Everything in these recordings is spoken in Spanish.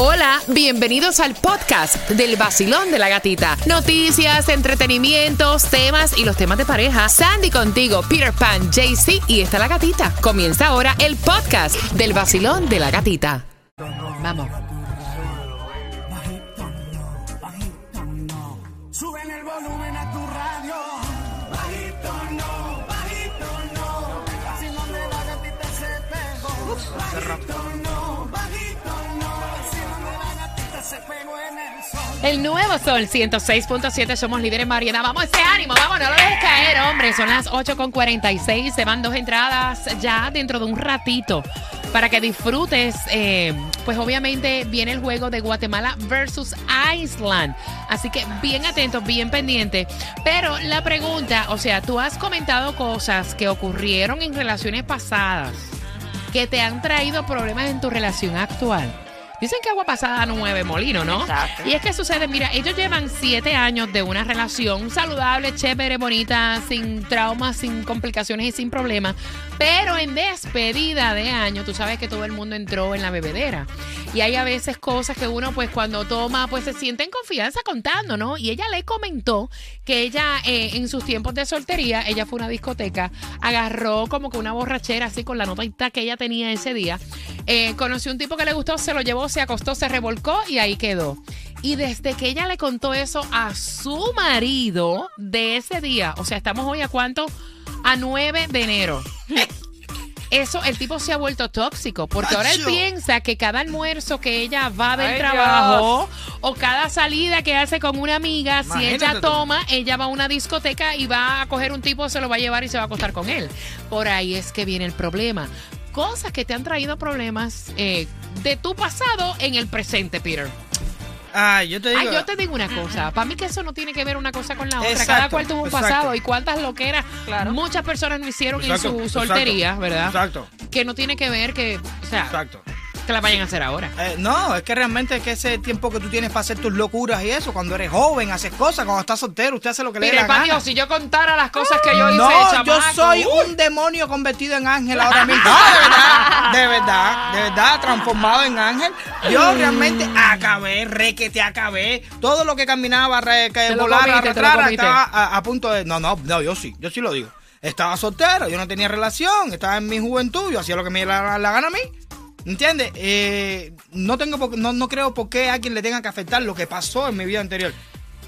Hola, bienvenidos al podcast del vacilón de la gatita. Noticias, entretenimientos, temas y los temas de pareja. Sandy contigo, Peter Pan, JC y está la gatita. Comienza ahora el podcast del vacilón de la gatita. Vamos. Suben el volumen a tu radio. Bajito no, no. La gatita se. Bajito no, el nuevo sol 106.7, somos líderes variedad. Vamos, ese ánimo, vamos, no lo dejes caer, hombre. Son las 8.46, se van dos entradas ya dentro de un ratito para que disfrutes. eh, pues obviamente viene el juego de Guatemala versus Iceland. Así que bien atentos, bien pendientes. Pero la pregunta, o sea, tú has comentado cosas que ocurrieron en relaciones pasadas que te han traído problemas en tu relación actual. Dicen que agua pasada no mueve molino, ¿no? Exacto. Y es que sucede, mira, ellos llevan siete años de una relación saludable, chévere, bonita, sin traumas, sin complicaciones y sin problemas. Pero en despedida de año, tú sabes que todo el mundo entró en la bebedera. Y hay a veces cosas que uno, pues cuando toma, pues se siente en confianza contando, ¿no? Y ella le comentó que ella, eh, en sus tiempos de soltería, ella fue a una discoteca, agarró como que una borrachera así con la notita que ella tenía ese día. Eh, conoció un tipo que le gustó, se lo llevó, se acostó, se revolcó y ahí quedó. Y desde que ella le contó eso a su marido de ese día, o sea, estamos hoy a cuánto? A 9 de enero. Eso, el tipo se ha vuelto tóxico, porque ahora él piensa que cada almuerzo que ella va del Ay, trabajo o cada salida que hace con una amiga, si ella tú. toma, ella va a una discoteca y va a coger un tipo, se lo va a llevar y se va a acostar con él. Por ahí es que viene el problema. Cosas que te han traído problemas eh, de tu pasado en el presente, Peter. Ay, yo te digo. Ay, yo te digo una cosa. Para mí que eso no tiene que ver una cosa con la otra. Exacto, Cada cual tuvo un exacto. pasado y cuántas loqueras Claro. muchas personas no hicieron Exacto, en su exacto, soltería, ¿verdad? Exacto, Que no tiene que ver que, o sea, exacto. Que la vayan a hacer ahora. Eh, no, es que realmente es que ese tiempo que tú tienes para hacer tus locuras y eso, cuando eres joven, haces cosas, cuando estás soltero, usted hace lo que le dé Mire, la gana. Si yo contara las cosas que yo hice, no, de yo soy uy. un demonio convertido en ángel ahora mismo. No, de verdad, de verdad, de verdad, transformado en ángel. Yo realmente acabé, re que te acabé. Todo lo que caminaba, re, que volara, arrastrara, estaba a, a punto de. No, no, no, yo sí, yo sí lo digo. Estaba soltero, yo no tenía relación, estaba en mi juventud, yo hacía lo que me diera la, la gana a mí. ¿Entiendes? Eh, no tengo por- no, no creo por qué a alguien le tenga que afectar lo que pasó en mi vida anterior.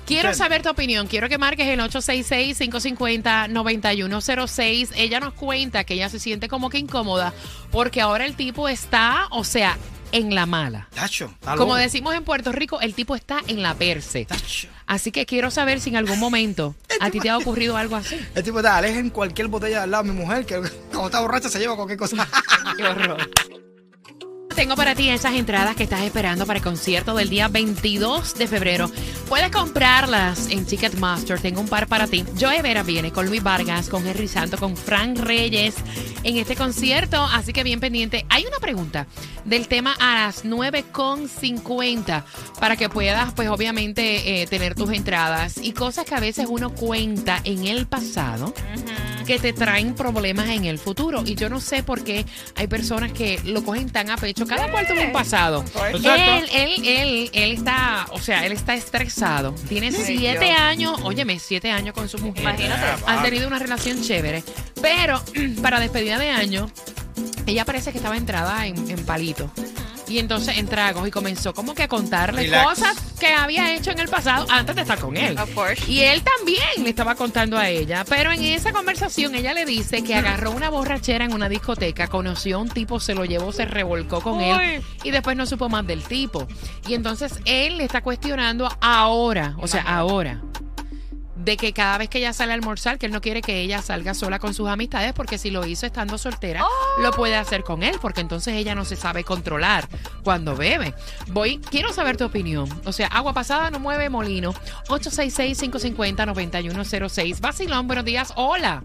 Quiero saber tu opinión. Quiero que marques el 866-550-9106. Ella nos cuenta que ella se siente como que incómoda porque ahora el tipo está, o sea, en la mala. Tacho, Como decimos en Puerto Rico, el tipo está en la perse. Tacho. Así que quiero saber si en algún momento a ti te ha ocurrido algo así. El tipo está, alejen cualquier botella de al lado de mi mujer, que cuando está borracha se lleva cualquier cosa. Qué horror. Tengo para ti esas entradas que estás esperando para el concierto del día 22 de febrero. Puedes comprarlas en Ticketmaster. Tengo un par para ti. Joe Vera viene con Luis Vargas, con Henry Santo, con Frank Reyes en este concierto. Así que bien pendiente. Hay una pregunta del tema a las 9.50 para que puedas, pues obviamente, eh, tener tus entradas y cosas que a veces uno cuenta en el pasado que te traen problemas en el futuro. Y yo no sé por qué hay personas que lo cogen tan a pecho. Cada cual tuvo un pasado. Él, él, él, él está, o sea, él está estresado. Tiene siete Dios. años, óyeme, siete años con su mujer. Imagínate. Han tenido una relación chévere. Pero para despedida de año, ella parece que estaba entrada en, en palito. Y entonces en tragos y comenzó como que a contarle Relax. cosas que había hecho en el pasado antes de estar con él. Of course. Y él también le estaba contando a ella, pero en esa conversación ella le dice que agarró una borrachera en una discoteca, conoció a un tipo, se lo llevó, se revolcó con él y después no supo más del tipo. Y entonces él le está cuestionando ahora, o sea, ahora, de que cada vez que ella sale a almorzar, que él no quiere que ella salga sola con sus amistades, porque si lo hizo estando soltera, lo puede hacer con él, porque entonces ella no se sabe controlar cuando bebe. Voy, quiero saber tu opinión. O sea, agua pasada no mueve molino. 866-550-9106. Vacilón, buenos días. Hola.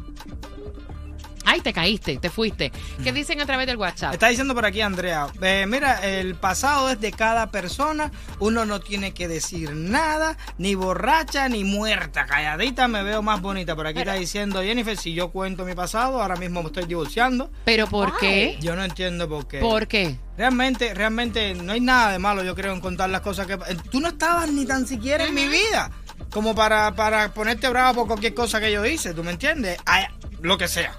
Ay, te caíste, te fuiste. ¿Qué dicen a través del WhatsApp? Está diciendo por aquí Andrea, eh, mira, el pasado es de cada persona, uno no tiene que decir nada, ni borracha ni muerta, calladita me veo más bonita. Por aquí está diciendo Jennifer, si yo cuento mi pasado, ahora mismo me estoy divorciando. ¿Pero por qué? Yo no entiendo por qué. ¿Por qué? Realmente, realmente no hay nada de malo, yo creo, en contar las cosas que... eh, Tú no estabas ni tan siquiera en mi vida como para, para ponerte bravo por cualquier cosa que yo hice, ¿tú me entiendes? Ay, lo que sea.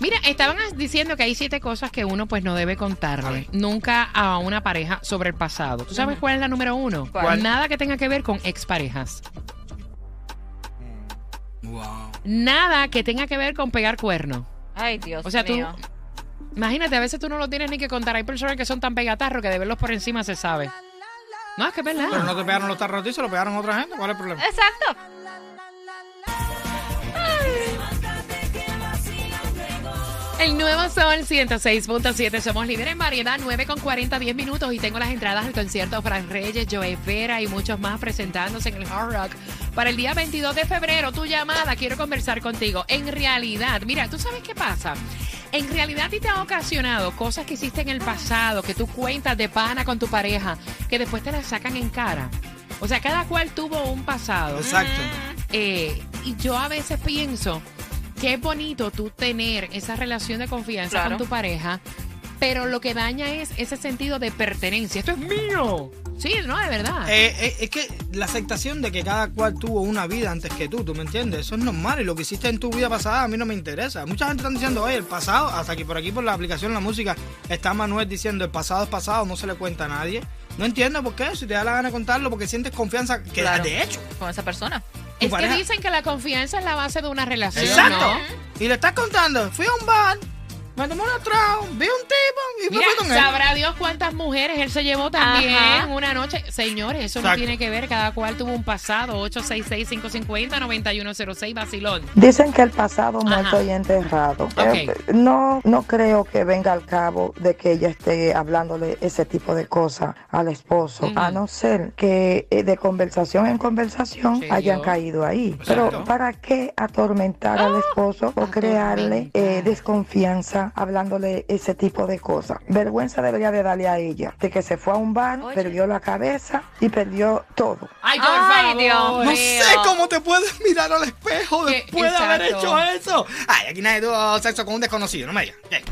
Mira, estaban diciendo que hay siete cosas que uno pues no debe contarle nunca a una pareja sobre el pasado. ¿Tú sabes cuál es la número uno? ¿Cuál? Nada que tenga que ver con exparejas. Wow. Nada que tenga que ver con pegar cuerno. Ay, Dios O sea, tú, mío. imagínate, a veces tú no lo tienes ni que contar. Hay personas que son tan pegatarros que de verlos por encima se sabe. No, es que es verdad. Pero no te pegaron los tarros a ti, se lo pegaron a otra gente. ¿Cuál es el problema? Exacto. El nuevo Sol 106.7. Somos líderes en variedad, 9 con 40, 10 minutos. Y tengo las entradas al concierto Fran Reyes, Joe Vera y muchos más presentándose en el Hard Rock para el día 22 de febrero. Tu llamada, quiero conversar contigo. En realidad, mira, ¿tú sabes qué pasa? En realidad, a ti te ha ocasionado cosas que hiciste en el pasado, que tú cuentas de pana con tu pareja, que después te las sacan en cara. O sea, cada cual tuvo un pasado. Exacto. Eh, y yo a veces pienso que es bonito tú tener esa relación de confianza Claro. con tu pareja, pero lo que daña es ese sentido de pertenencia. Esto es mío. Sí, no, de verdad. Eh, eh, es que la aceptación de que cada cual tuvo una vida antes que tú, ¿tú me entiendes? Eso es normal y lo que hiciste en tu vida pasada a mí no me interesa. Mucha gente está diciendo, oye, el pasado, hasta aquí por aquí por la aplicación La Música, está Manuel diciendo, el pasado es pasado, no se le cuenta a nadie. No entiendo por qué, si te da la gana de contarlo, porque sientes confianza, que Claro. de hecho. Con esa persona. Es pareja- que dicen que la confianza es la base de una relación, Exacto. ¿no? Y le estás contando, fui a un bar, me tomé una trago, vi un tipo y me Mira, fui con él. sabrá Dios cuántas mujeres él se llevó también Ajá. una noche. Señores, eso no tiene que ver. Cada cual tuvo un pasado. 866-550-9106, Basilón. Dicen que el pasado Ajá. muerto y enterrado. Eh, no, no creo que venga al cabo de que ella esté hablándole ese tipo de cosas al esposo, a no ser que eh, de conversación en conversación Sí, hayan yo. caído ahí. Exacto. Pero ¿para qué atormentar al esposo o crearle eh, desconfianza hablándole ese tipo de cosas? Vergüenza debería de darle a ella de que se fue a un bar, Oye. perdió la cabeza y perdió todo. Ay, por Ay, favor. Dios No mío. sé cómo te puedes mirar al espejo después de haber hecho eso. Ay, aquí nadie tuvo sexo con un desconocido, no me digas. ¿Qué?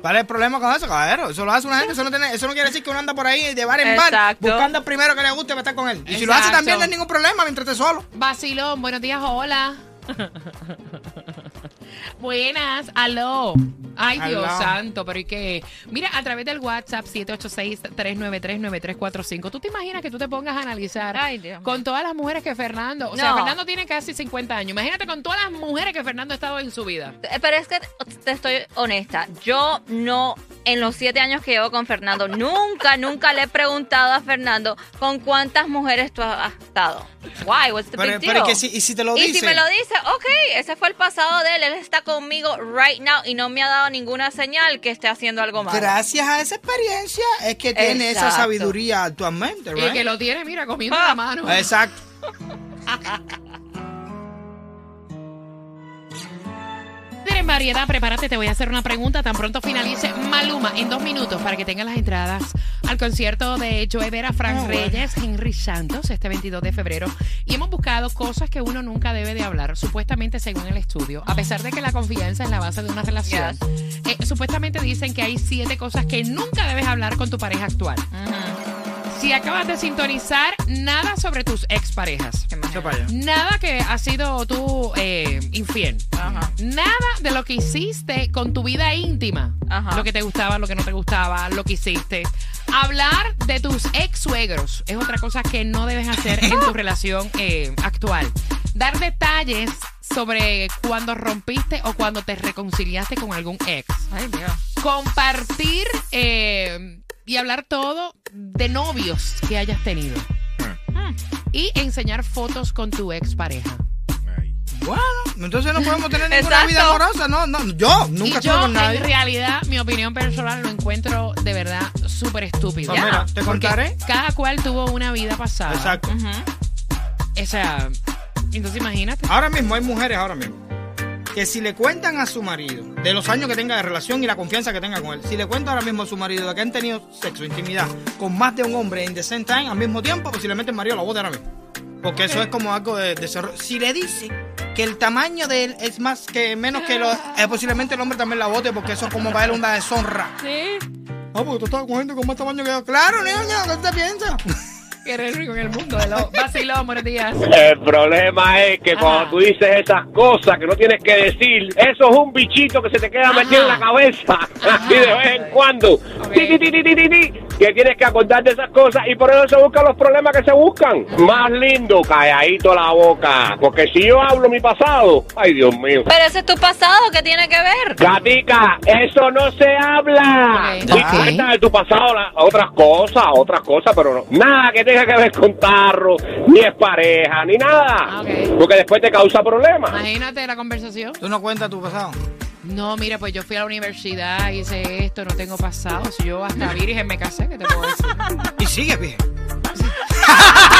¿Cuál es el problema con eso, caballero? Eso lo hace una gente, eso no, tiene, eso no quiere decir que uno anda por ahí de bar en bar buscando el primero que le guste para estar con él. Y si lo hace también no hay ningún problema mientras esté solo. Vacilón, buenos días, hola. Buenas, aló. Ay, Dios santo, pero ¿y qué? Mira, a través del WhatsApp 786-393-9345, ¿tú te imaginas que tú te pongas a analizar Ay, Dios mío. con todas las mujeres que Fernando, o sea. Fernando tiene casi 50 años, imagínate con todas las mujeres que Fernando ha estado en su vida. Eh, Pero es que te estoy honesta. Yo no, en los siete años que llevo con Fernando, nunca, nunca le he preguntado a Fernando con cuántas mujeres tú has estado. Why? What's the Pero, big pero deal? es que si, y si te lo y dice. si me lo dice, ok, ese fue el pasado de él. Él está conmigo right now y no me ha dado ninguna señal que esté haciendo algo malo. Gracias a esa experiencia es que tiene esa Exacto. sabiduría actualmente, Y right? que lo tiene, mira, comiendo Ah. la mano. Exacto. En variedad, prepárate, te voy a hacer una pregunta tan pronto finalice Maluma en dos minutos para que tengan las entradas al concierto de Joe Vera, Frank bueno. Reyes, Henry Santos este 22 de febrero. Y hemos buscado cosas que uno nunca debe de hablar, supuestamente según el estudio, a pesar de que la confianza es la base de una relación. eh, supuestamente dicen que hay siete cosas que nunca debes hablar con tu pareja actual. Ujú. Si acabas de sintonizar, nada sobre tus exparejas. Nada que has sido tú eh, infiel. Ajá. Nada de lo que hiciste con tu vida íntima. Ajá. Lo que te gustaba, lo que no te gustaba, lo que hiciste. Hablar de tus ex suegros es otra cosa que no debes hacer en tu relación eh, actual. Dar detalles sobre cuando rompiste o cuando te reconciliaste con algún ex. Ay, Dios. Compartir eh, y hablar todo de novios que hayas tenido. Hmm. Y enseñar fotos con tu ex pareja. Bueno, entonces no podemos tener ninguna Exacto. vida amorosa. No, no, yo nunca y yo, con nadie. en realidad, mi opinión personal lo encuentro de verdad súper estúpido. Pues mira, te contaré. Cada cual tuvo una vida pasada. Exacto. O sea, entonces imagínate. Ahora mismo hay mujeres, ahora mismo, que si le cuentan a su marido de los años que tenga de relación y la confianza que tenga con él, si le cuentan ahora mismo a su marido de que han tenido sexo, intimidad con más de un hombre en the same time al mismo tiempo, posiblemente el marido la bote ahora mismo. Porque eso es como algo de, de ser- Si le dice que el tamaño de él es más que menos que lo. eh, posiblemente el hombre también la bote porque eso es como para él una deshonra. Sí. Ah, porque tú estabas con gente con más tamaño que yo. Claro, niña, ¿qué te piensas? Que eres rico en el mundo vacilón, buenos días. El problema es que Ajá. cuando tú dices esas cosas que no tienes que decir, eso es un bichito que se te queda Ajá. metido en la cabeza, así de vez en cuando. Ti, ti, ti, que tienes que acordar de esas cosas y por eso se buscan los problemas que se buscan. Más lindo, calladito la boca. Porque si yo hablo mi pasado, ay Dios mío. Pero ese es tu pasado, ¿qué tiene que ver? Gatica, eso no se habla. Ok. Y de tu pasado la- otras cosas, otras cosas, pero no, nada que tenga que ver con tarro, ni es pareja, ni nada. Porque después te causa problemas. Imagínate la conversación. ¿Tú no cuentas tu pasado? No, mira, pues yo fui a la universidad, hice esto, no tengo pasado. Si yo hasta virgen me casé, ¿qué te puedo decir? Y sigue bien.